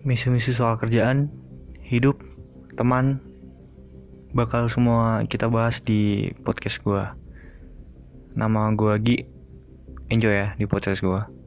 Misu-misu soal kerjaan, hidup, teman, bakal semua kita bahas di podcast gue. Nama gue Gi. Enjoy ya di podcast gue.